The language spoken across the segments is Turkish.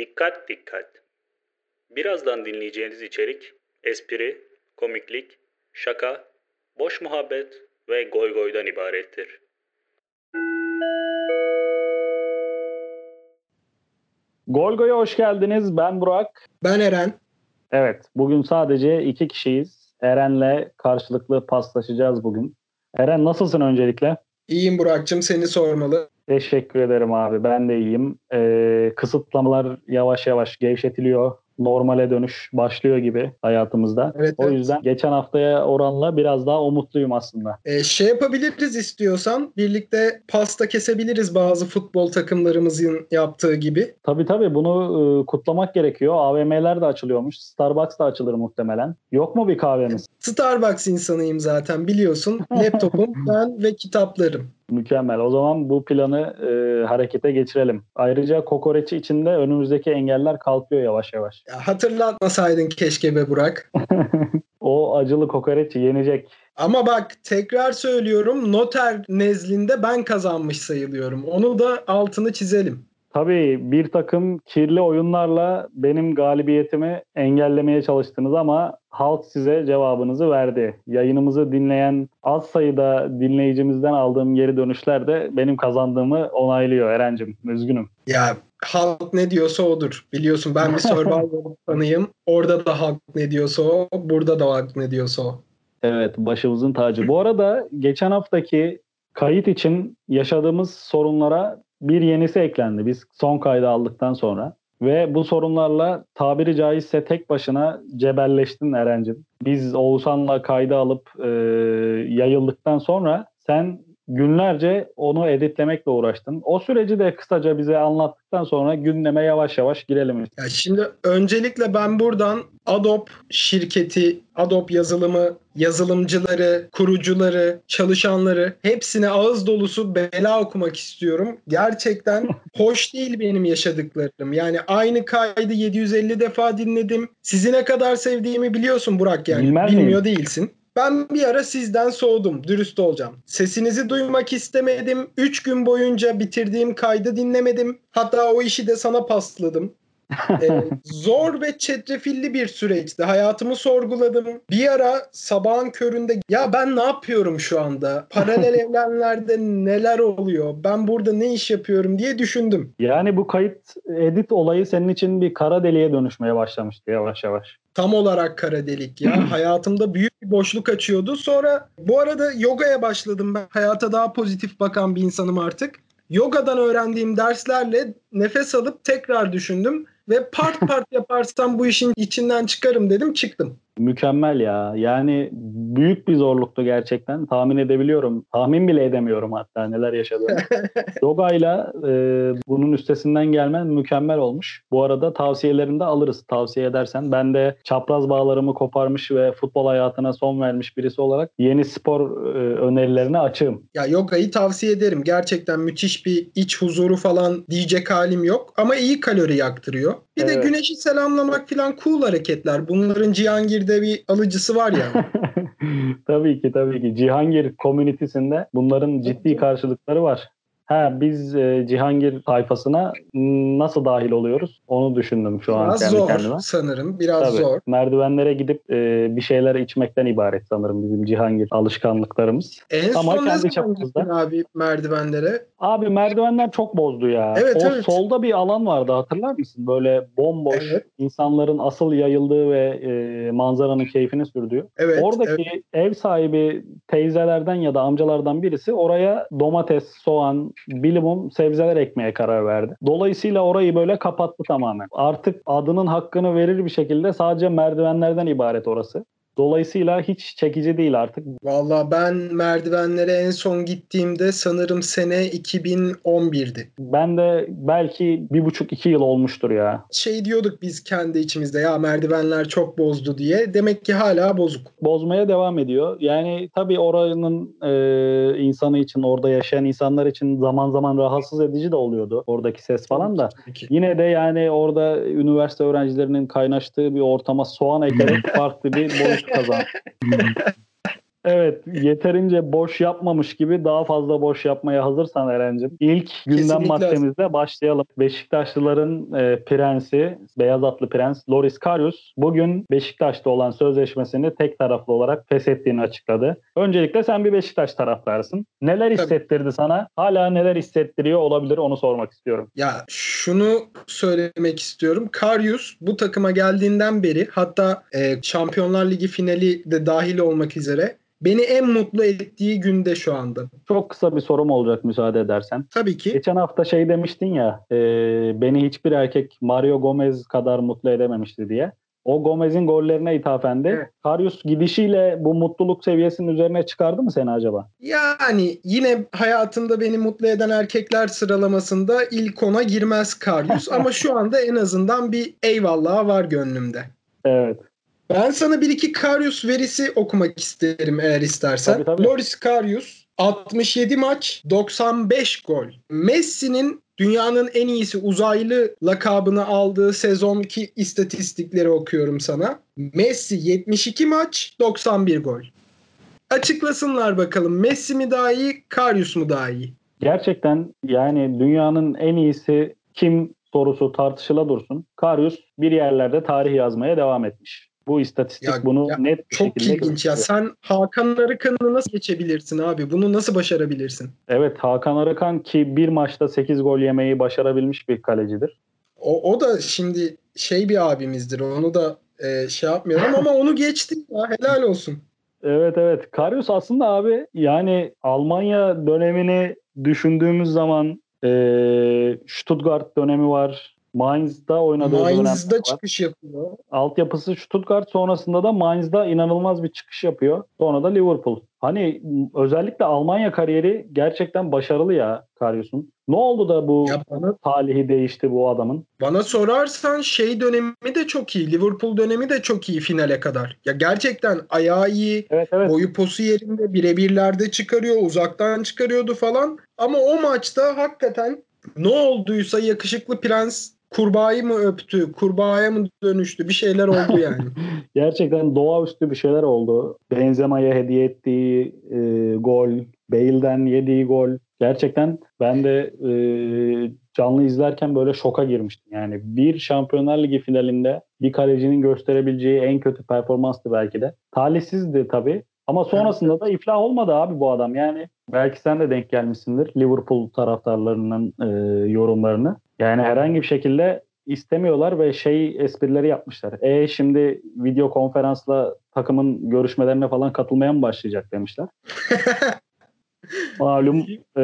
Dikkat dikkat. Birazdan dinleyeceğiniz içerik espri, komiklik, şaka, boş muhabbet ve goy goydan ibarettir. Golgo'ya hoş geldiniz. Ben Burak. Ben Eren. Evet, bugün sadece iki kişiyiz. Eren'le karşılıklı paslaşacağız bugün. Eren nasılsın öncelikle? İyiyim Burak'cığım seni sormalı. Teşekkür ederim abi. Ben de iyiyim. Ee, kısıtlamalar yavaş yavaş gevşetiliyor normale dönüş başlıyor gibi hayatımızda. Evet, o evet. yüzden geçen haftaya oranla biraz daha umutluyum aslında. Ee, şey yapabiliriz istiyorsan birlikte pasta kesebiliriz bazı futbol takımlarımızın yaptığı gibi. Tabii tabii bunu e, kutlamak gerekiyor. AVM'ler de açılıyormuş. Starbucks da açılır muhtemelen. Yok mu bir kahvemiz? Starbucks insanıyım zaten biliyorsun. Laptopum ben ve kitaplarım. Mükemmel. O zaman bu planı e, harekete geçirelim. Ayrıca kokoreçi içinde önümüzdeki engeller kalkıyor yavaş yavaş. Ya, hatırlatmasaydın keşke be Burak. o acılı kokoreç yenecek. Ama bak tekrar söylüyorum noter nezdinde ben kazanmış sayılıyorum. Onu da altını çizelim. Tabii bir takım kirli oyunlarla benim galibiyetimi engellemeye çalıştınız ama halk size cevabınızı verdi. Yayınımızı dinleyen az sayıda dinleyicimizden aldığım geri dönüşler de benim kazandığımı onaylıyor Eren'cim. Üzgünüm. Ya halk ne diyorsa odur. Biliyorsun ben bir Survivor fanıyım. Orada da halk ne diyorsa o, burada da halk ne diyorsa o. Evet başımızın tacı. Bu arada geçen haftaki kayıt için yaşadığımız sorunlara bir yenisi eklendi. Biz son kaydı aldıktan sonra. Ve bu sorunlarla tabiri caizse tek başına cebelleştin Eren'cim. Biz Oğuzhan'la kaydı alıp e, yayıldıktan sonra sen günlerce onu editlemekle uğraştın. O süreci de kısaca bize anlattıktan sonra gündeme yavaş yavaş girelim. Ya şimdi öncelikle ben buradan Adobe şirketi, Adobe yazılımı, yazılımcıları, kurucuları, çalışanları hepsine ağız dolusu bela okumak istiyorum. Gerçekten hoş değil benim yaşadıklarım. Yani aynı kaydı 750 defa dinledim. Sizi ne kadar sevdiğimi biliyorsun Burak yani. Bilmez Bilmiyor miyim? değilsin. Ben bir ara sizden soğudum, dürüst olacağım. Sesinizi duymak istemedim. 3 gün boyunca bitirdiğim kaydı dinlemedim. Hatta o işi de sana pasladım. Ee, zor ve çetrefilli bir süreçti. Hayatımı sorguladım. Bir ara sabahın köründe ya ben ne yapıyorum şu anda? Paralel evrenlerde neler oluyor? Ben burada ne iş yapıyorum diye düşündüm. Yani bu kayıt edit olayı senin için bir kara deliğe dönüşmeye başlamıştı yavaş yavaş. Tam olarak kara delik ya. Hayatımda büyük bir boşluk açıyordu. Sonra bu arada yogaya başladım ben. Hayata daha pozitif bakan bir insanım artık. Yogadan öğrendiğim derslerle nefes alıp tekrar düşündüm ve part part yaparsam bu işin içinden çıkarım dedim çıktım. Mükemmel ya. Yani büyük bir zorluktu gerçekten. Tahmin edebiliyorum. Tahmin bile edemiyorum hatta neler yaşadığını. Yoga'yla e, bunun üstesinden gelmen mükemmel olmuş. Bu arada tavsiyelerini de alırız tavsiye edersen. Ben de çapraz bağlarımı koparmış ve futbol hayatına son vermiş birisi olarak yeni spor e, önerilerine açığım. Ya yogayı tavsiye ederim. Gerçekten müthiş bir iç huzuru falan diyecek halim yok. Ama iyi kalori yaktırıyor. Bir de Evet. güneşi selamlamak falan cool hareketler. Bunların Cihangir'de bir alıcısı var ya. tabii ki tabii ki. Cihangir komünitesinde bunların ciddi karşılıkları var. Ha biz e, Cihangir tayfasına nasıl dahil oluyoruz? Onu düşündüm şu an Biraz kendi zor kendime. sanırım. Biraz Tabii. zor. Merdivenlere gidip e, bir şeyler içmekten ibaret sanırım bizim Cihangir alışkanlıklarımız. En Ama son ne kendi çapımızda. abi merdivenlere? Abi merdivenler çok bozdu ya. Evet, o evet. solda bir alan vardı hatırlar mısın? Böyle bomboş Evet. insanların asıl yayıldığı ve e, manzaranın keyfini sürdüğü. Evet. Oradaki evet. ev sahibi teyzelerden ya da amcalardan birisi oraya domates, soğan, bilimum sebzeler ekmeye karar verdi. Dolayısıyla orayı böyle kapattı tamamen. Artık adının hakkını verir bir şekilde sadece merdivenlerden ibaret orası. Dolayısıyla hiç çekici değil artık. Valla ben merdivenlere en son gittiğimde sanırım sene 2011'di. Ben de belki bir buçuk iki yıl olmuştur ya. Şey diyorduk biz kendi içimizde ya merdivenler çok bozdu diye. Demek ki hala bozuk. Bozmaya devam ediyor. Yani tabii oranın e, insanı için, orada yaşayan insanlar için zaman zaman rahatsız edici de oluyordu oradaki ses falan da. Yine de yani orada üniversite öğrencilerinin kaynaştığı bir ortama soğan ekerek farklı bir boyut kazan. Evet yeterince boş yapmamış gibi daha fazla boş yapmaya hazırsan Eren'cim. İlk gündem Kesinlikle. maddemizle başlayalım. Beşiktaşlıların e, prensi, beyaz atlı prens Loris Karius bugün Beşiktaş'ta olan sözleşmesini tek taraflı olarak feshettiğini açıkladı. Öncelikle sen bir Beşiktaş taraftarısın. Neler Tabii. hissettirdi sana? Hala neler hissettiriyor olabilir onu sormak istiyorum. Ya şunu söylemek istiyorum. Karius bu takıma geldiğinden beri hatta e, Şampiyonlar Ligi finali de dahil olmak üzere beni en mutlu ettiği günde şu anda. Çok kısa bir sorum olacak müsaade edersen. Tabii ki. Geçen hafta şey demiştin ya, e, beni hiçbir erkek Mario Gomez kadar mutlu edememişti diye. O Gomez'in gollerine ithafen de Evet. Karius gidişiyle bu mutluluk seviyesinin üzerine çıkardı mı seni acaba? Yani yine hayatımda beni mutlu eden erkekler sıralamasında ilk ona girmez Karius ama şu anda en azından bir eyvallah var gönlümde. Evet. Ben sana bir iki Karius verisi okumak isterim eğer istersen. Tabii, tabii. Loris Karius 67 maç 95 gol. Messi'nin dünyanın en iyisi uzaylı lakabını aldığı sezonki istatistikleri okuyorum sana. Messi 72 maç 91 gol. Açıklasınlar bakalım Messi mi daha iyi Karius mu daha iyi? Gerçekten yani dünyanın en iyisi kim sorusu tartışıla dursun. Karius bir yerlerde tarih yazmaya devam etmiş. Bu istatistik Ya- bunu ya net bir Çok şekilde ilginç ya. Sen Hakan Arıkan'ı nasıl geçebilirsin abi? Bunu nasıl başarabilirsin? Evet Hakan Arıkan ki bir maçta 8 gol yemeyi başarabilmiş bir kalecidir. O, o da şimdi şey bir abimizdir. Onu da e, şey yapmıyorum ama onu geçti ya. Helal olsun. Evet evet. Karius aslında abi yani Almanya dönemini düşündüğümüz zaman eee Stuttgart dönemi var. Mainz'da oynadığı Mainz'da var. çıkış yapıyor. Altyapısı Stuttgart sonrasında da Mainz'da inanılmaz bir çıkış yapıyor. Sonra da Liverpool. Hani özellikle Almanya kariyeri gerçekten başarılı ya Karius'un. Ne oldu da bu Ya bana talihi değişti bu adamın? bana sorarsan şey dönemi de çok iyi. Liverpool dönemi de çok iyi finale kadar. Ya gerçekten ayağı iyi. Evet evet. Boyu posu yerinde birebirlerde çıkarıyor. Uzaktan çıkarıyordu falan. Ama o maçta hakikaten ne olduysa yakışıklı prens kurbağayı mı öptü? Kurbağaya mı dönüştü? Bir şeyler oldu yani. Gerçekten doğaüstü bir şeyler oldu. Benzema'ya hediye ettiği e, gol, Bale'den yediği gol. Gerçekten ben de e, canlı izlerken böyle şoka girmiştim. Yani bir Şampiyonlar Ligi finalinde bir kalecinin gösterebileceği en kötü performanstı belki de. Talihsizdi tabii. Ama sonrasında da iflah olmadı abi bu adam. Yani belki sen de denk gelmişsindir Liverpool taraftarlarının e, yorumlarını. Yani herhangi bir şekilde istemiyorlar ve şey esprileri yapmışlar. E şimdi video konferansla takımın görüşmelerine falan katılmaya mı başlayacak demişler. Malum e,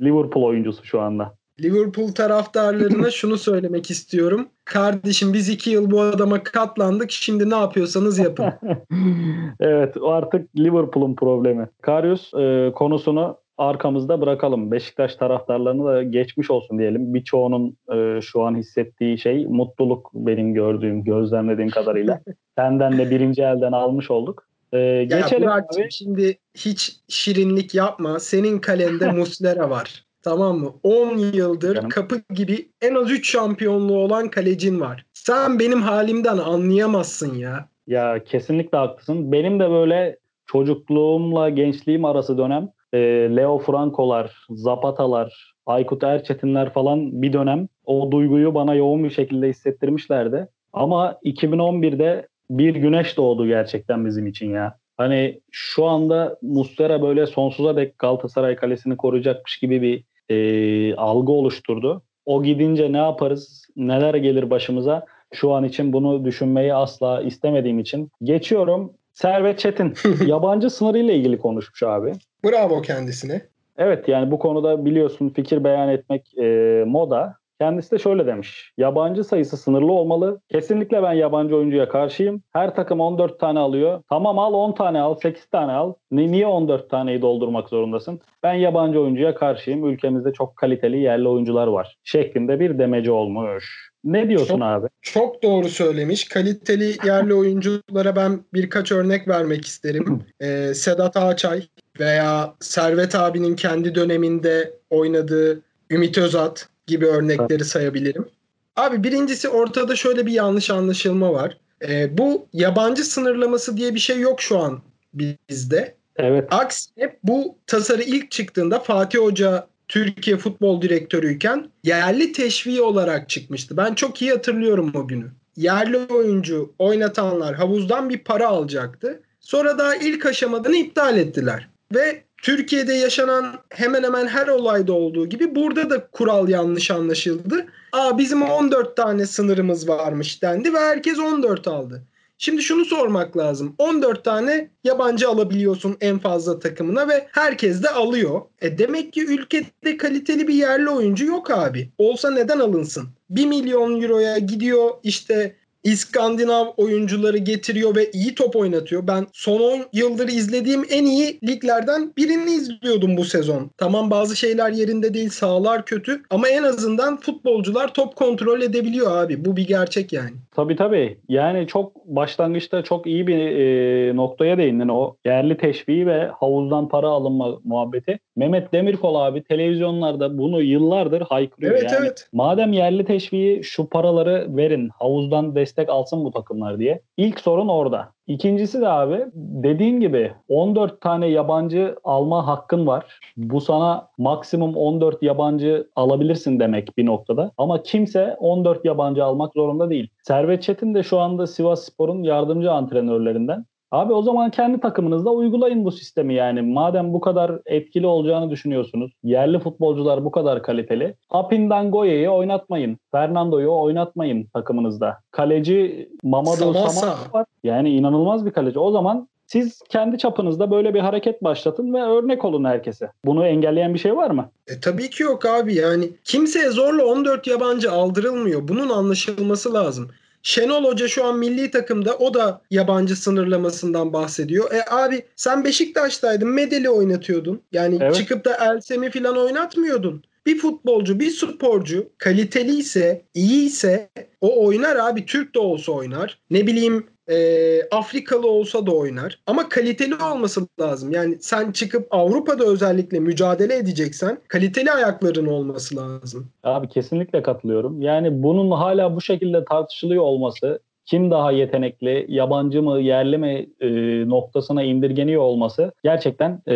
Liverpool oyuncusu şu anda. Liverpool taraftarlarına şunu söylemek istiyorum. Kardeşim biz iki yıl bu adama katlandık. Şimdi ne yapıyorsanız yapın. evet o artık Liverpool'un problemi. Karius e, konusunu arkamızda bırakalım. Beşiktaş taraftarlarını da geçmiş olsun diyelim. Birçoğunun e, şu an hissettiği şey mutluluk benim gördüğüm, gözlemlediğim kadarıyla. Senden de birinci elden almış olduk. E, Ya geçelim Burak'cığım, abi. şimdi hiç şirinlik yapma. Senin kalende Muslera var. Tamam mı? 10 yıldır Canım. kapı gibi en az 3 şampiyonluğu olan kalecin var. Sen benim halimden anlayamazsın ya. Ya kesinlikle haklısın. Benim de böyle çocukluğumla gençliğim arası dönem e, Leo Franco'lar, Zapata'lar, Aykut Erçetinler falan bir dönem o duyguyu bana yoğun bir şekilde hissettirmişlerdi. Ama 2011'de bir güneş doğdu gerçekten bizim için ya. Hani şu anda Muslera böyle sonsuza dek Galatasaray kalesini koruyacakmış gibi bir e, algı oluşturdu. O gidince ne yaparız, neler gelir başımıza şu an için bunu düşünmeyi asla istemediğim için. Geçiyorum. Servet Çetin yabancı sınırıyla ilgili konuşmuş abi. Bravo kendisine. Evet yani bu konuda biliyorsun fikir beyan etmek e, moda. Kendisi de şöyle demiş. Yabancı sayısı sınırlı olmalı. Kesinlikle ben yabancı oyuncuya karşıyım. Her takım 14 tane alıyor. Tamam al 10 tane al, 8 tane al. Ni- Niye 14 taneyi doldurmak zorundasın? Ben yabancı oyuncuya karşıyım. Ülkemizde çok kaliteli yerli oyuncular var. Şeklinde bir demeci olmuş. Ne diyorsun Çok- abi? Çok doğru söylemiş. Kaliteli yerli oyunculara ben birkaç örnek vermek isterim. Ee, Sedat Ağaçay veya Servet abinin kendi döneminde oynadığı Ümit Özat gibi örnekleri sayabilirim. Abi birincisi ortada şöyle bir yanlış anlaşılma var. Ee, bu yabancı sınırlaması diye bir şey yok şu an bizde. Evet. Aksine bu tasarı ilk çıktığında Fatih Hoca Türkiye futbol direktörüyken yerli teşviği olarak çıkmıştı. Ben çok iyi hatırlıyorum o günü. Yerli oyuncu oynatanlar havuzdan bir para alacaktı. Sonra daha ilk aşamadan iptal ettiler. Ve Türkiye'de yaşanan hemen hemen her olayda olduğu gibi burada da kural yanlış anlaşıldı. Aa bizim 14 tane sınırımız varmış dendi ve herkes 14 aldı. Şimdi şunu sormak lazım. 14 tane yabancı alabiliyorsun en fazla takımına ve herkes de alıyor. E demek ki ülkede kaliteli bir yerli oyuncu yok abi. Olsa neden alınsın? 1 milyon euroya gidiyor işte İskandinav oyuncuları getiriyor ve iyi top oynatıyor. Ben son 10 yıldır izlediğim en iyi liglerden birini izliyordum bu sezon. Tamam bazı şeyler yerinde değil, sahalar kötü ama en azından futbolcular top kontrol edebiliyor abi. Bu bir gerçek yani. Tabii tabii. Yani çok başlangıçta çok iyi bir e, noktaya değindin. O yerli teşviği ve havuzdan para alınma muhabbeti. Mehmet Demirkol abi televizyonlarda bunu yıllardır haykırıyor. Evet yani, evet. Madem yerli teşviği şu paraları verin, havuzdan destek alsın bu takımlar diye. İlk sorun orada. İkincisi de abi dediğin gibi 14 tane yabancı alma hakkın var. Bu sana maksimum 14 yabancı alabilirsin demek bir noktada. Ama kimse 14 yabancı almak zorunda değil. Servet Çetin de şu anda Sivas Spor'un yardımcı antrenörlerinden. Abi o zaman kendi takımınızda uygulayın bu sistemi yani. Madem bu kadar etkili olacağını düşünüyorsunuz. Yerli futbolcular bu kadar kaliteli. Apindan Goye'yi oynatmayın. Fernando'yu oynatmayın takımınızda. Kaleci Mamadou Samasa. Var. Yani inanılmaz bir kaleci. O zaman siz kendi çapınızda böyle bir hareket başlatın ve örnek olun herkese. Bunu engelleyen bir şey var mı? E tabii ki yok abi yani. Kimseye zorla 14 yabancı aldırılmıyor. Bunun anlaşılması lazım. Şenol Hoca şu an milli takımda o da yabancı sınırlamasından bahsediyor. E abi sen Beşiktaş'taydın Medeli oynatıyordun. Yani Evet. çıkıp da Elsem'i falan oynatmıyordun. Bir futbolcu, bir sporcu kaliteliyse, iyiyse o oynar abi. Türk de olsa oynar. Ne bileyim e, Afrikalı olsa da oynar. Ama kaliteli olması lazım. Yani sen çıkıp Avrupa'da özellikle mücadele edeceksen kaliteli ayakların olması lazım. Abi kesinlikle katılıyorum. Yani bunun hala bu şekilde tartışılıyor olması, kim daha yetenekli, yabancı mı, yerli mi e, noktasına indirgeniyor olması gerçekten e,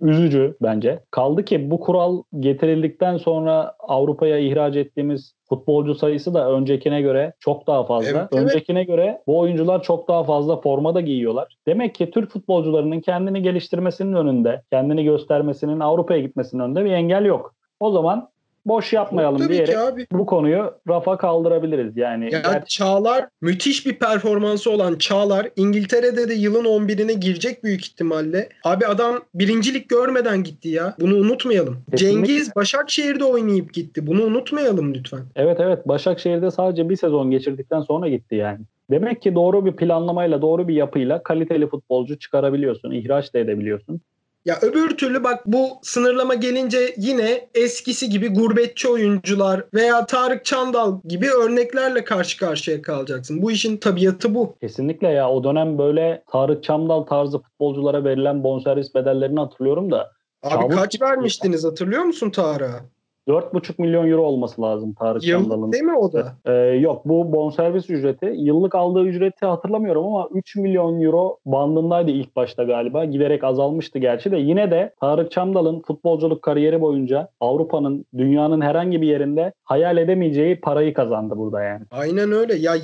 üzücü bence. Kaldı ki bu kural getirildikten sonra Avrupa'ya ihraç ettiğimiz futbolcu sayısı da öncekine göre çok daha fazla. Evet, evet. öncekine göre bu oyuncular çok daha fazla formada giyiyorlar. Demek ki Türk futbolcularının kendini geliştirmesinin önünde, kendini göstermesinin, Avrupa'ya gitmesinin önünde bir engel yok. O zaman boş yapmayalım Tabii diyerek abi. bu konuyu rafa kaldırabiliriz. Yani Ya ger- Çağlar müthiş bir performansı olan Çağlar İngiltere'de de yılın 11'ine girecek büyük ihtimalle. Abi adam birincilik görmeden gitti ya. Bunu unutmayalım. Kesinlikle. Cengiz Başakşehir'de oynayıp gitti. Bunu unutmayalım lütfen. evet evet Başakşehir'de sadece bir sezon geçirdikten sonra gitti yani. Demek ki doğru bir planlamayla, doğru bir yapıyla kaliteli futbolcu çıkarabiliyorsun, ihraç da edebiliyorsun. Ya öbür türlü bak bu sınırlama gelince yine eskisi gibi gurbetçi oyuncular veya Tarık Çandal gibi örneklerle karşı karşıya kalacaksın. Bu işin tabiatı bu. Kesinlikle ya o dönem böyle Tarık Çamdal tarzı futbolculara verilen bonservis bedellerini hatırlıyorum da Abi Çabuk kaç vermiştiniz hatırlıyor musun Tarık'a? 4,5 milyon euro olması lazım Tarık Çamdal'ın. Yıllık değil mi o da? Ee, yok bu bonservis ücreti yıllık aldığı ücreti hatırlamıyorum ama 3 milyon euro bandındaydı ilk başta galiba. Giderek azalmıştı gerçi de yine de Tarık Çamdal'ın futbolculuk kariyeri boyunca Avrupa'nın dünyanın herhangi bir yerinde hayal edemeyeceği parayı kazandı burada yani. Aynen öyle. Ya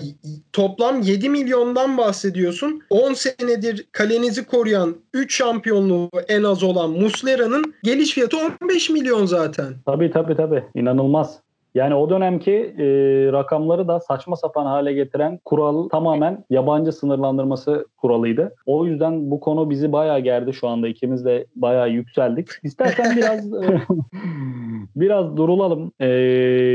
toplam 7 milyondan bahsediyorsun. 10 senedir kalenizi koruyan 3 şampiyonluğu en az olan Muslera'nın geliş fiyatı 15 milyon zaten. Tabii tabii tabii inanılmaz. Yani o dönemki e, rakamları da saçma sapan hale getiren kural tamamen yabancı sınırlandırması kuralıydı. O yüzden bu konu bizi bayağı gerdi şu anda. ikimiz de bayağı yükseldik. İstersen biraz e, biraz durulalım. E,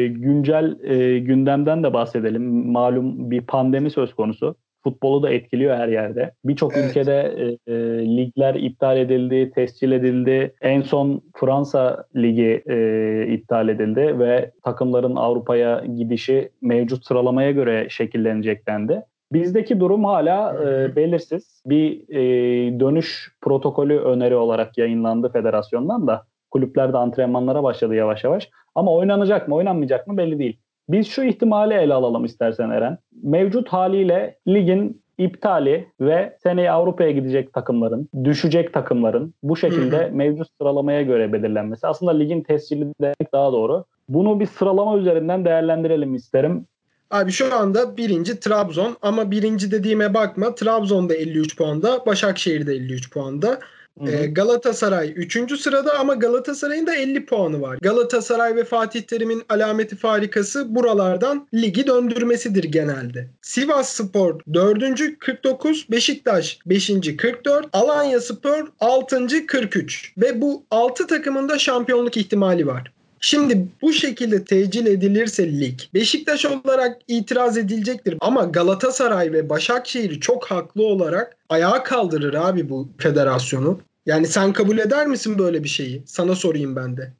güncel e, gündemden de bahsedelim. Malum bir pandemi söz konusu. Futbolu da etkiliyor her yerde. Birçok Evet. ülkede e, e, ligler iptal edildi, tescil edildi. En son Fransa Ligi e, iptal edildi ve takımların Avrupa'ya gidişi mevcut sıralamaya göre şekillenecek dendi. Bizdeki durum hala e, belirsiz. Bir e, dönüş protokolü öneri olarak yayınlandı federasyondan da. Kulüpler de antrenmanlara başladı yavaş yavaş. Ama oynanacak mı oynanmayacak mı belli değil. Biz şu ihtimali ele alalım istersen Eren. Mevcut haliyle ligin iptali ve seneye Avrupa'ya gidecek takımların, düşecek takımların bu şekilde Hı hı. mevcut sıralamaya göre belirlenmesi. Aslında ligin tescilli demek daha doğru. Bunu bir sıralama üzerinden değerlendirelim isterim. Abi şu anda birinci Trabzon ama birinci dediğime bakma. Trabzon da 53 puanda, Başakşehir de 53 puanda. Ee, Galatasaray 3. sırada ama Galatasaray'ın da 50 puanı var. Galatasaray ve Fatih Terim'in alameti farikası buralardan ligi döndürmesidir genelde. Sivas Spor 4. 49, Beşiktaş 5. 44, Alanya Spor 6. 43 ve bu 6 takımın da şampiyonluk ihtimali var. Şimdi bu şekilde tecil edilirse lig Beşiktaş olarak itiraz edilecektir ama Galatasaray ve Başakşehir çok haklı olarak ayağa kaldırır abi bu federasyonu. Yani sen kabul eder misin böyle bir şeyi? Sana sorayım ben de.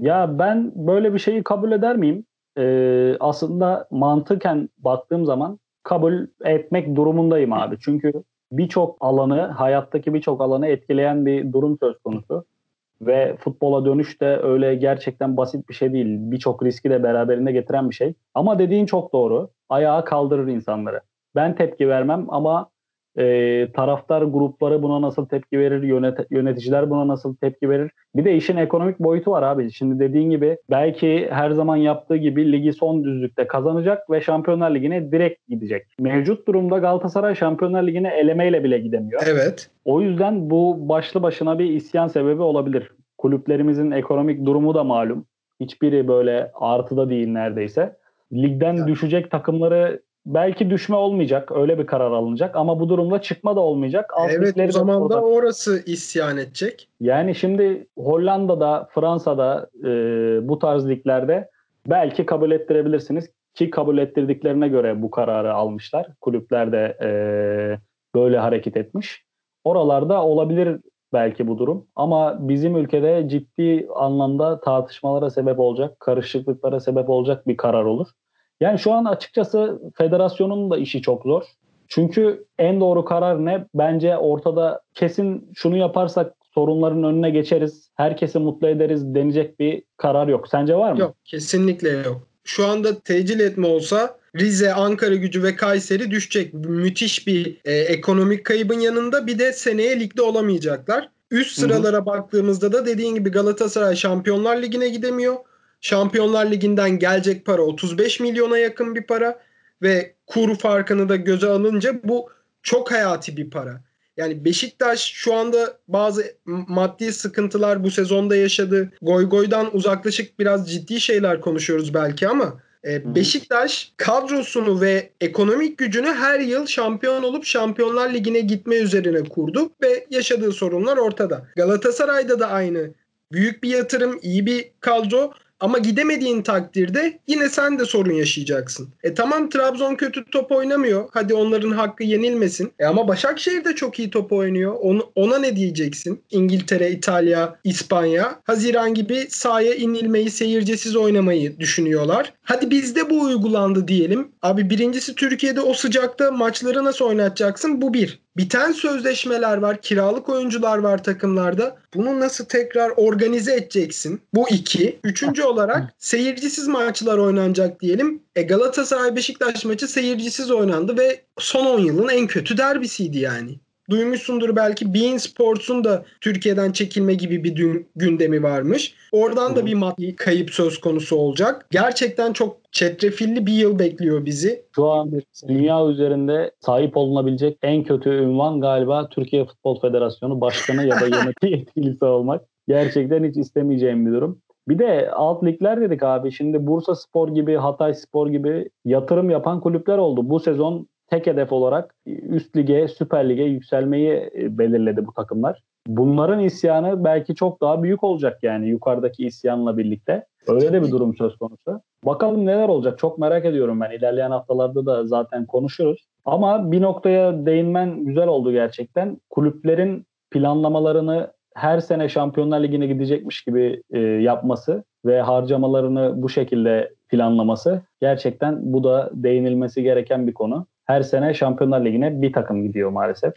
Ya ben böyle bir şeyi kabul eder miyim? Ee, aslında mantıken baktığım zaman kabul etmek durumundayım abi. Çünkü birçok alanı, hayattaki birçok alanı etkileyen bir durum söz konusu. Ve futbola dönüş de öyle gerçekten basit bir şey değil. Birçok riski de beraberinde getiren bir şey. Ama dediğin çok doğru. Ayağa kaldırır insanları. Ben tepki vermem ama e, taraftar grupları buna nasıl tepki verir, yönet- yöneticiler buna nasıl tepki verir. Bir de işin ekonomik boyutu var abi. Şimdi dediğin gibi belki her zaman yaptığı gibi ligi son düzlükte kazanacak ve Şampiyonlar Ligi'ne direkt gidecek. Mevcut durumda Galatasaray Şampiyonlar Ligi'ne elemeyle bile gidemiyor. Evet. O yüzden bu başlı başına bir isyan sebebi olabilir. Kulüplerimizin ekonomik durumu da malum. Hiçbiri böyle artıda değil neredeyse. Ligden Evet. düşecek takımları belki düşme olmayacak. Öyle bir karar alınacak ama bu durumda çıkma da olmayacak. Alt evet o zaman da orada. orası isyan edecek. Yani şimdi Hollanda'da, Fransa'da e, bu tarz liglerde belki kabul ettirebilirsiniz ki kabul ettirdiklerine göre bu kararı almışlar. Kulüpler de e, böyle hareket etmiş. Oralarda olabilir belki bu durum ama bizim ülkede ciddi anlamda tartışmalara sebep olacak, karışıklıklara sebep olacak bir karar olur. Yani şu an açıkçası federasyonun da işi çok zor. Çünkü en doğru karar ne? Bence ortada kesin şunu yaparsak sorunların önüne geçeriz, herkesi mutlu ederiz denecek bir karar yok. Sence var mı? Yok kesinlikle yok. Şu anda tecil etme olsa Rize, Ankara gücü ve Kayseri düşecek. Müthiş bir e, ekonomik kaybın yanında bir de seneye ligde olamayacaklar. Üst sıralara baktığımızda da dediğin gibi Galatasaray Şampiyonlar Ligi'ne gidemiyor. Şampiyonlar Ligi'nden gelecek para 35 milyona yakın bir para ve kur farkını da göze alınca bu çok hayati bir para. Yani Beşiktaş şu anda bazı maddi sıkıntılar bu sezonda yaşadı. Goy goydan uzaklaşık biraz ciddi şeyler konuşuyoruz belki ama e. Beşiktaş kadrosunu ve ekonomik gücünü her yıl şampiyon olup Şampiyonlar Ligi'ne gitme üzerine kurdu ve yaşadığı sorunlar ortada. Galatasaray'da da aynı. Büyük bir yatırım, iyi bir kadro ama gidemediğin takdirde yine sen de sorun yaşayacaksın. E tamam Trabzon kötü top oynamıyor. Hadi onların hakkı yenilmesin. E ama Başakşehir de çok iyi top oynuyor. Onu, ona ne diyeceksin? İngiltere, İtalya, İspanya. Haziran gibi sahaya inilmeyi, seyircisiz oynamayı düşünüyorlar. Hadi bizde bu uygulandı diyelim. Abi birincisi Türkiye'de o sıcakta maçları nasıl oynatacaksın? Bu bir. Biten sözleşmeler var, kiralık oyuncular var takımlarda. Bunu nasıl tekrar organize edeceksin? Bu iki. Üçüncü olarak seyircisiz maçlar oynanacak diyelim. E Galatasaray Beşiktaş maçı seyircisiz oynandı ve son 10 yılın en kötü derbisiydi yani. Duymuşsundur belki Bein Sports'un da Türkiye'den çekilme gibi bir dün, gündemi varmış. Oradan da bir maddi kayıp söz konusu olacak. Gerçekten çok çetrefilli bir yıl bekliyor bizi. Şu an dünya üzerinde sahip olunabilecek en kötü ünvan galiba Türkiye Futbol Federasyonu Başkanı ya da yönetim yetkilisi olmak. Gerçekten hiç istemeyeceğim bir durum. Bir de alt ligler dedik abi. Şimdi Bursa Spor gibi, Hatay Spor gibi yatırım yapan kulüpler oldu. Bu sezon tek hedef olarak üst lige, Süper Lig'e yükselmeyi e, belirledi bu takımlar. Bunların isyanı belki çok daha büyük olacak yani yukarıdaki isyanla birlikte. Öyle de bir durum söz konusu. Bakalım neler olacak çok merak ediyorum ben. İlerleyen haftalarda da zaten konuşuruz. Ama bir noktaya değinmen güzel oldu gerçekten. Kulüplerin planlamalarını her sene Şampiyonlar Ligi'ne gidecekmiş gibi e, yapması ve harcamalarını bu şekilde planlaması gerçekten bu da değinilmesi gereken bir konu. Her sene Şampiyonlar Ligi'ne bir takım gidiyor maalesef.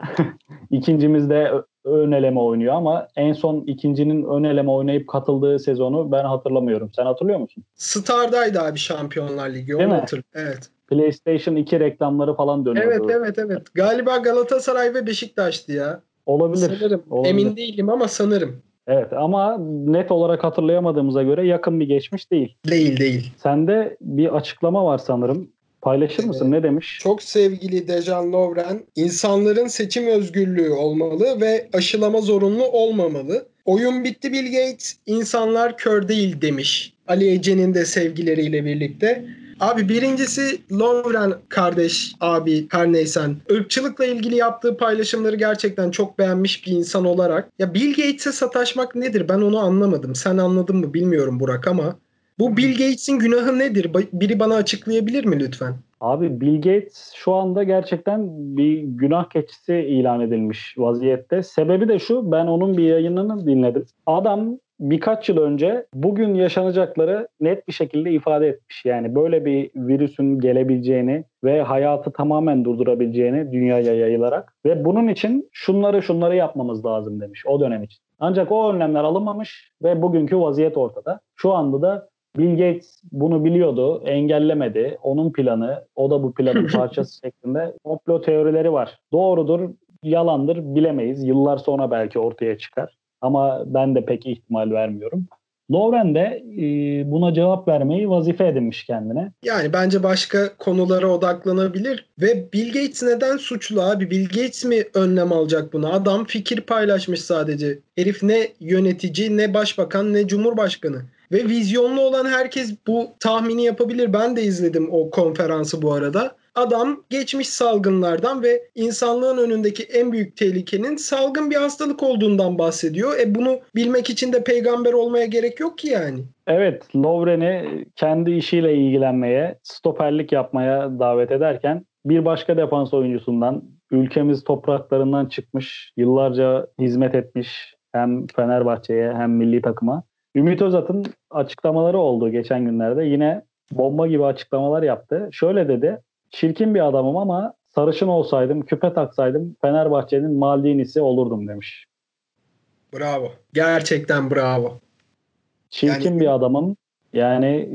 İkincimiz de ön eleme oynuyor ama en son ikincinin ön eleme oynayıp katıldığı sezonu ben hatırlamıyorum. Sen hatırlıyor musun? Star'daydı abi Şampiyonlar Ligi. Onu hatırlıyorum. Evet. PlayStation 2 reklamları falan dönüyordu. Evet evet evet. Galiba Galatasaray ve Beşiktaş'tı ya. Olabilir. Sanırım. olabilir. Emin değilim ama sanırım. Evet ama net olarak hatırlayamadığımıza göre yakın bir geçmiş değil. Değil değil. Sende bir açıklama var sanırım. Paylaşır mısın? Ne demiş? Çok sevgili Dejan Lovren, insanların seçim özgürlüğü olmalı ve aşılama zorunlu olmamalı. Oyun bitti Bill Gates, insanlar kör değil demiş. Ali Ece'nin de sevgileriyle birlikte. Abi birincisi Lovren kardeş, abi her neysen. ırkçılıkla ilgili yaptığı paylaşımları gerçekten çok beğenmiş bir insan olarak. Ya Bill Gates'e sataşmak nedir ben onu anlamadım. Sen anladın mı bilmiyorum Burak ama. Bu Bill Gates'in günahı nedir? Biri bana açıklayabilir mi lütfen? Abi Bill Gates şu anda gerçekten bir günah keçisi ilan edilmiş vaziyette. Sebebi de şu ben onun bir yayınını dinledim. Adam birkaç yıl önce bugün yaşanacakları net bir şekilde ifade etmiş. Yani böyle bir virüsün gelebileceğini ve hayatı tamamen durdurabileceğini dünyaya yayılarak ve bunun için şunları şunları yapmamız lazım demiş o dönem için. Ancak o önlemler alınmamış ve bugünkü vaziyet ortada. Şu anda da Bill Gates bunu biliyordu, engellemedi. Onun planı, o da bu planın parçası şeklinde komplo teorileri var. Doğrudur, yalandır bilemeyiz. Yıllar sonra belki ortaya çıkar. Ama ben de pek ihtimal vermiyorum. Lovren de e, buna cevap vermeyi vazife edinmiş kendine. Yani bence başka konulara odaklanabilir ve Bill Gates neden suçlu abi? Bill Gates mi önlem alacak buna? Adam fikir paylaşmış sadece. Herif ne yönetici, ne başbakan, ne cumhurbaşkanı. Ve vizyonlu olan herkes bu tahmini yapabilir. Ben de izledim o konferansı bu arada. Adam geçmiş salgınlardan ve insanlığın önündeki en büyük tehlikenin salgın bir hastalık olduğundan bahsediyor. E bunu bilmek için de peygamber olmaya gerek yok ki yani. Evet, Lovren'i kendi işiyle ilgilenmeye, stoperlik yapmaya davet ederken bir başka defans oyuncusundan, ülkemiz topraklarından çıkmış, yıllarca hizmet etmiş hem Fenerbahçe'ye hem milli takıma. Ümit Özat'ın açıklamaları oldu geçen günlerde. Yine bomba gibi açıklamalar yaptı. Şöyle dedi, çirkin bir adamım ama sarışın olsaydım, küpe taksaydım Fenerbahçe'nin Maldini'si olurdum demiş. Bravo. Gerçekten bravo. Çirkin Yani- bir adamım. Yani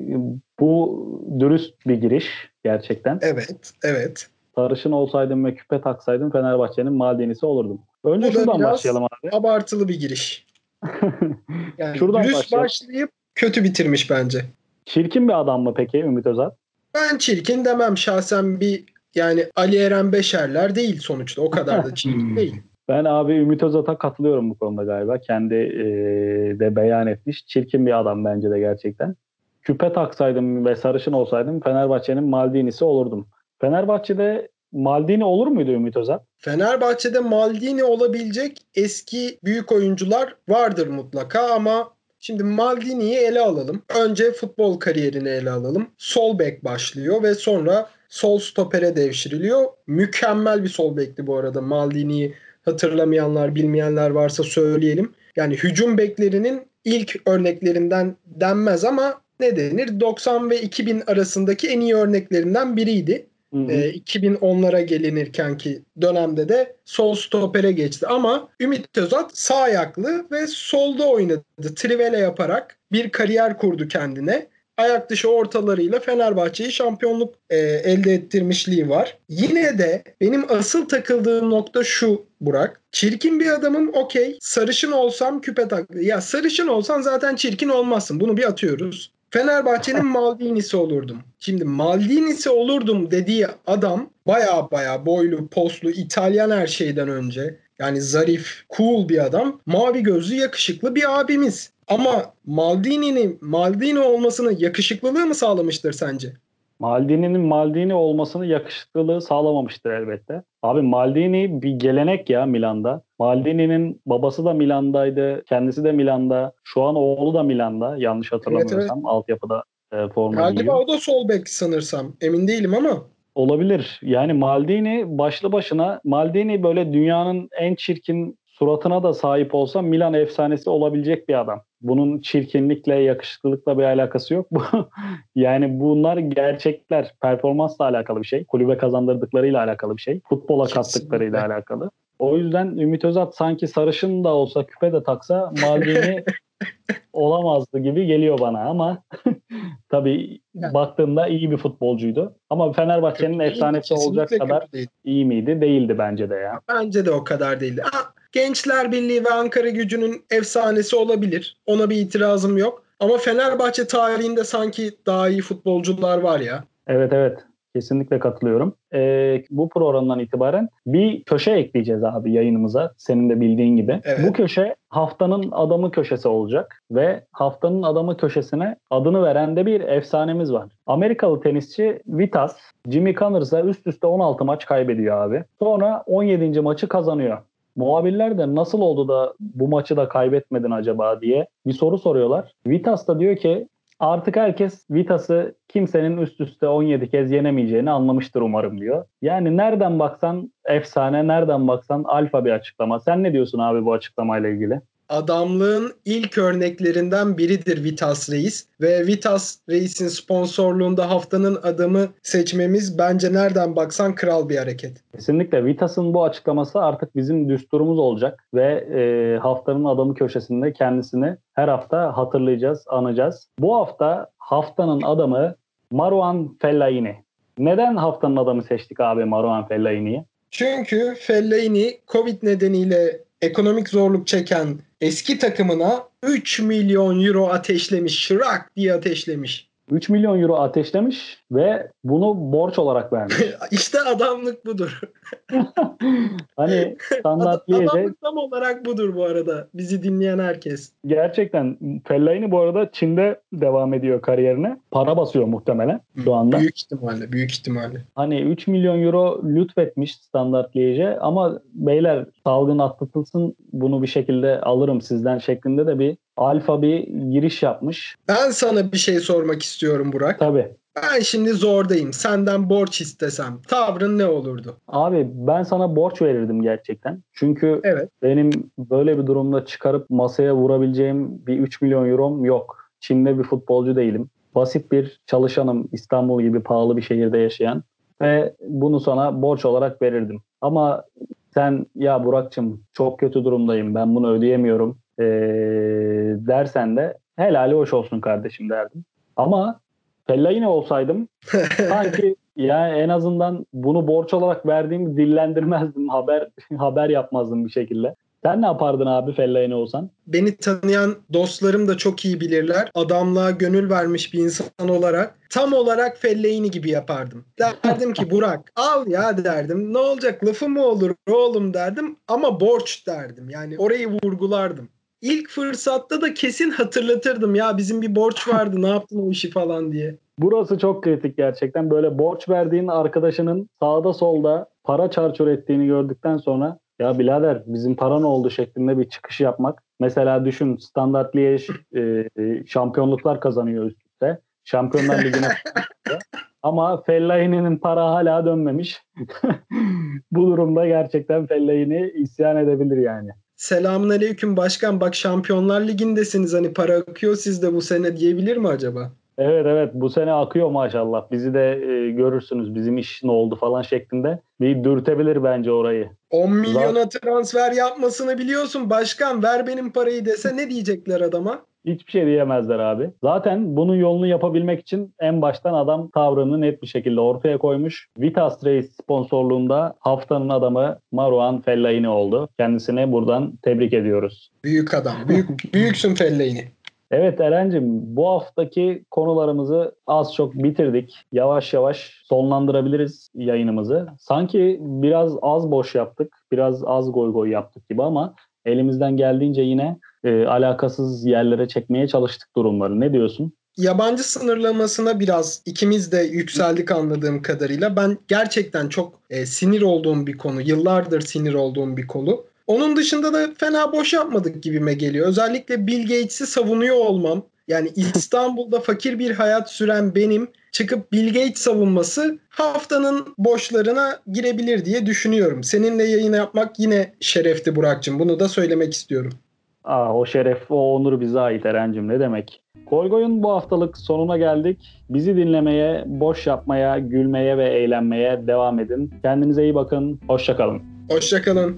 bu dürüst bir giriş gerçekten. Evet, evet. Sarışın olsaydım ve küpe taksaydım Fenerbahçe'nin Maldini'si olurdum. Önce şuradan başlayalım abi. Abartılı bir giriş. Yani Şuradan dürüst başlayalım. başlayıp kötü bitirmiş bence. Çirkin bir adam mı peki Ümit Özat? Ben çirkin demem şahsen bir yani Ali Eren Beşerler değil sonuçta. O kadar da çirkin değil. Ben abi Ümit Özat'a katılıyorum bu konuda galiba. Kendi e, de beyan etmiş. Çirkin bir adam bence de gerçekten. Küpe taksaydım ve sarışın olsaydım Fenerbahçe'nin Maldini'si olurdum. Fenerbahçe'de Maldini olur muydu Ümit Özat? Fenerbahçe'de Maldini olabilecek eski büyük oyuncular vardır mutlaka ama şimdi Maldini'yi ele alalım. Önce futbol kariyerini ele alalım. Sol bek başlıyor ve sonra sol stopere devşiriliyor. Mükemmel bir sol bekti bu arada. Maldini'yi hatırlamayanlar, bilmeyenler varsa söyleyelim. Yani hücum beklerinin ilk örneklerinden denmez ama ne denir? 90 ve 2000 arasındaki en iyi örneklerinden biriydi. Hı hı. E, 2010'lara gelinirken ki dönemde de sol stopere geçti. Ama Ümit Özat sağ ayaklı ve solda oynadı. Trivela yaparak bir kariyer kurdu kendine. Ayak dışı ortalarıyla Fenerbahçe'yi şampiyonluk e, elde ettirmişliği var. Yine de benim asıl takıldığım nokta şu Burak. Çirkin bir adamım okey. Sarışın olsam küpe tak. Ya sarışın olsan zaten çirkin olmazsın. Bunu bir atıyoruz. Fenerbahçe'nin Maldini'si olurdum. Şimdi Maldini'si olurdum dediği adam baya baya boylu, poslu, İtalyan her şeyden önce. Yani zarif, cool bir adam. Mavi gözlü, yakışıklı bir abimiz. Ama Maldini'nin Maldini olmasını yakışıklılığı mı sağlamıştır sence? Maldini'nin Maldini olmasını yakışıklılığı sağlamamıştır elbette. Abi Maldini bir gelenek ya Milan'da. Maldini'nin babası da Milan'daydı, kendisi de Milan'da. Şu an oğlu da Milan'da yanlış hatırlamıyorsam altyapıda e, forma Galiba giyiyor. o da sol bek sanırsam. Emin değilim ama. Olabilir. Yani Maldini başlı başına Maldini böyle dünyanın en çirkin suratına da sahip olsa Milan efsanesi olabilecek bir adam. Bunun çirkinlikle, yakışıklılıkla bir alakası yok. Yani bunlar gerçekler. Performansla alakalı bir şey. Kulübe kazandırdıklarıyla alakalı bir şey. Futbola kattıklarıyla alakalı. O yüzden Ümit Özat sanki sarışın da olsa küpe de taksa Maldini olamazdı gibi geliyor bana ama tabii Yani. baktığımda iyi bir futbolcuydu. Ama Fenerbahçe'nin efsanesi olacak kadar değil. iyi miydi? Değildi bence de ya. Bence de o kadar değildi. Gençler Birliği ve Ankara gücünün efsanesi olabilir. Ona bir itirazım yok. Ama Fenerbahçe tarihinde sanki daha iyi futbolcular var ya. Evet evet. Kesinlikle katılıyorum. Ee, bu programdan itibaren bir köşe ekleyeceğiz abi yayınımıza. Senin de bildiğin gibi. Evet. Bu köşe haftanın adamı köşesi olacak. Ve haftanın adamı köşesine adını veren de bir efsanemiz var. Amerikalı tenisçi Vitas, Jimmy Connors'a üst üste 16 maç kaybediyor abi. Sonra 17. maçı kazanıyor. Muhabirler de nasıl oldu da bu maçı da kaybetmedin acaba diye bir soru soruyorlar. Vitas da diyor ki artık herkes Vitas'ı kimsenin üst üste 17 kez yenemeyeceğini anlamıştır umarım diyor. Yani nereden baksan efsane, nereden baksan alfa bir açıklama. Sen ne diyorsun abi bu açıklamayla ilgili? Adamlığın ilk örneklerinden biridir Vitas Reis ve Vitas Reis'in sponsorluğunda haftanın adamı seçmemiz bence nereden baksan kral bir hareket. Kesinlikle Vitas'ın bu açıklaması artık bizim düsturumuz olacak ve e, haftanın adamı köşesinde kendisini her hafta hatırlayacağız, anacağız. Bu hafta haftanın adamı Marouane Fellaini. Neden haftanın adamı seçtik abi Marouane Fellaini'yi? Çünkü Fellaini Covid nedeniyle ekonomik zorluk çeken eski takımına 3 milyon euro ateşlemiş. Şırak diye ateşlemiş. 3 milyon euro ateşlemiş ve bunu borç olarak vermiş. işte adamlık budur. hani standart Ad- Liège adamlık tam olarak budur bu arada. Bizi dinleyen herkes. gerçekten Fellaini bu arada Çin'de devam ediyor kariyerine. Para basıyor muhtemelen şu anda. Büyük ihtimalle, büyük ihtimalle. Hani 3 milyon euro lütfetmiş standart Liège'e ama beyler salgın atlatılsın bunu bir şekilde alırım sizden şeklinde de bir alfa bir giriş yapmış. Ben sana bir şey sormak istiyorum Burak. Tabii. Ben şimdi zordayım. Senden borç istesem tavrın ne olurdu? Abi ben sana borç verirdim gerçekten. Çünkü Evet. benim böyle bir durumda çıkarıp masaya vurabileceğim bir 3 milyon eurom yok. Çin'de bir futbolcu değilim. Basit bir çalışanım İstanbul gibi pahalı bir şehirde yaşayan ve bunu sana borç olarak verirdim. Ama sen ya Burak'cığım çok kötü durumdayım ben bunu ödeyemiyorum ee, dersen de helali hoş olsun kardeşim derdim. Ama Fellaini olsaydım sanki yani en azından bunu borç olarak verdiğimi dillendirmezdim. Haber haber yapmazdım bir şekilde. Sen ne yapardın abi Fellaini olsan? Beni tanıyan dostlarım da çok iyi bilirler. Adamlığa gönül vermiş bir insan olarak tam olarak Fellaini gibi yapardım. Derdim ki Burak al ya derdim. Ne olacak lafı mı olur oğlum derdim ama borç derdim. Yani orayı vurgulardım. İlk fırsatta da kesin hatırlatırdım ya bizim bir borç vardı ne yaptın o işi falan diye. Burası çok kritik gerçekten. Böyle borç verdiğin arkadaşının sağda solda para çarçur ettiğini gördükten sonra ya birader bizim para ne oldu şeklinde bir çıkış yapmak. Mesela düşün Standart Liège e, e, şampiyonluklar kazanıyor üst üste. Şampiyonlar Ligi'ne ama Fellaini'nin para hala dönmemiş. Bu durumda gerçekten Fellaini isyan edebilir yani. Selamun aleyküm başkan bak Şampiyonlar Ligi'ndesiniz hani para akıyor sizde bu sene diyebilir mi acaba? Evet evet bu sene akıyor maşallah. Bizi de e, görürsünüz bizim iş ne oldu falan şeklinde. Bir dürtebilir bence orayı. 10 milyona transfer yapmasını biliyorsun başkan ver benim parayı dese ne diyecekler adama? Hiçbir şey diyemezler abi. Zaten bunun yolunu yapabilmek için en baştan adam tavrını net bir şekilde ortaya koymuş. Vitas Reis sponsorluğunda haftanın adamı Marouane Fellaini oldu. Kendisine buradan tebrik ediyoruz. Büyük adam. Büyük büyüksün Fellaini. Evet Eren'cim bu haftaki konularımızı az çok bitirdik. Yavaş yavaş sonlandırabiliriz yayınımızı. Sanki biraz az boş yaptık, biraz az goy goy yaptık gibi ama elimizden geldiğince yine e, alakasız yerlere çekmeye çalıştık durumları. Ne diyorsun? Yabancı sınırlamasına biraz ikimiz de yükseldik anladığım kadarıyla. Ben gerçekten çok e, sinir olduğum bir konu. Yıllardır sinir olduğum bir konu. Onun dışında da fena boş yapmadık gibime geliyor. Özellikle Bill Gates'i savunuyor olmam. Yani İstanbul'da fakir bir hayat süren benim çıkıp Bill Gates savunması haftanın boşlarına girebilir diye düşünüyorum. Seninle yayın yapmak yine şerefti Burak'cığım. Bunu da söylemek istiyorum. Aa, o şeref, o onur bize ait Eren'cim ne demek. Golgoy'un bu haftalık sonuna geldik. Bizi dinlemeye, boş yapmaya, gülmeye ve eğlenmeye devam edin. Kendinize iyi bakın. Hoşçakalın. Hoşçakalın.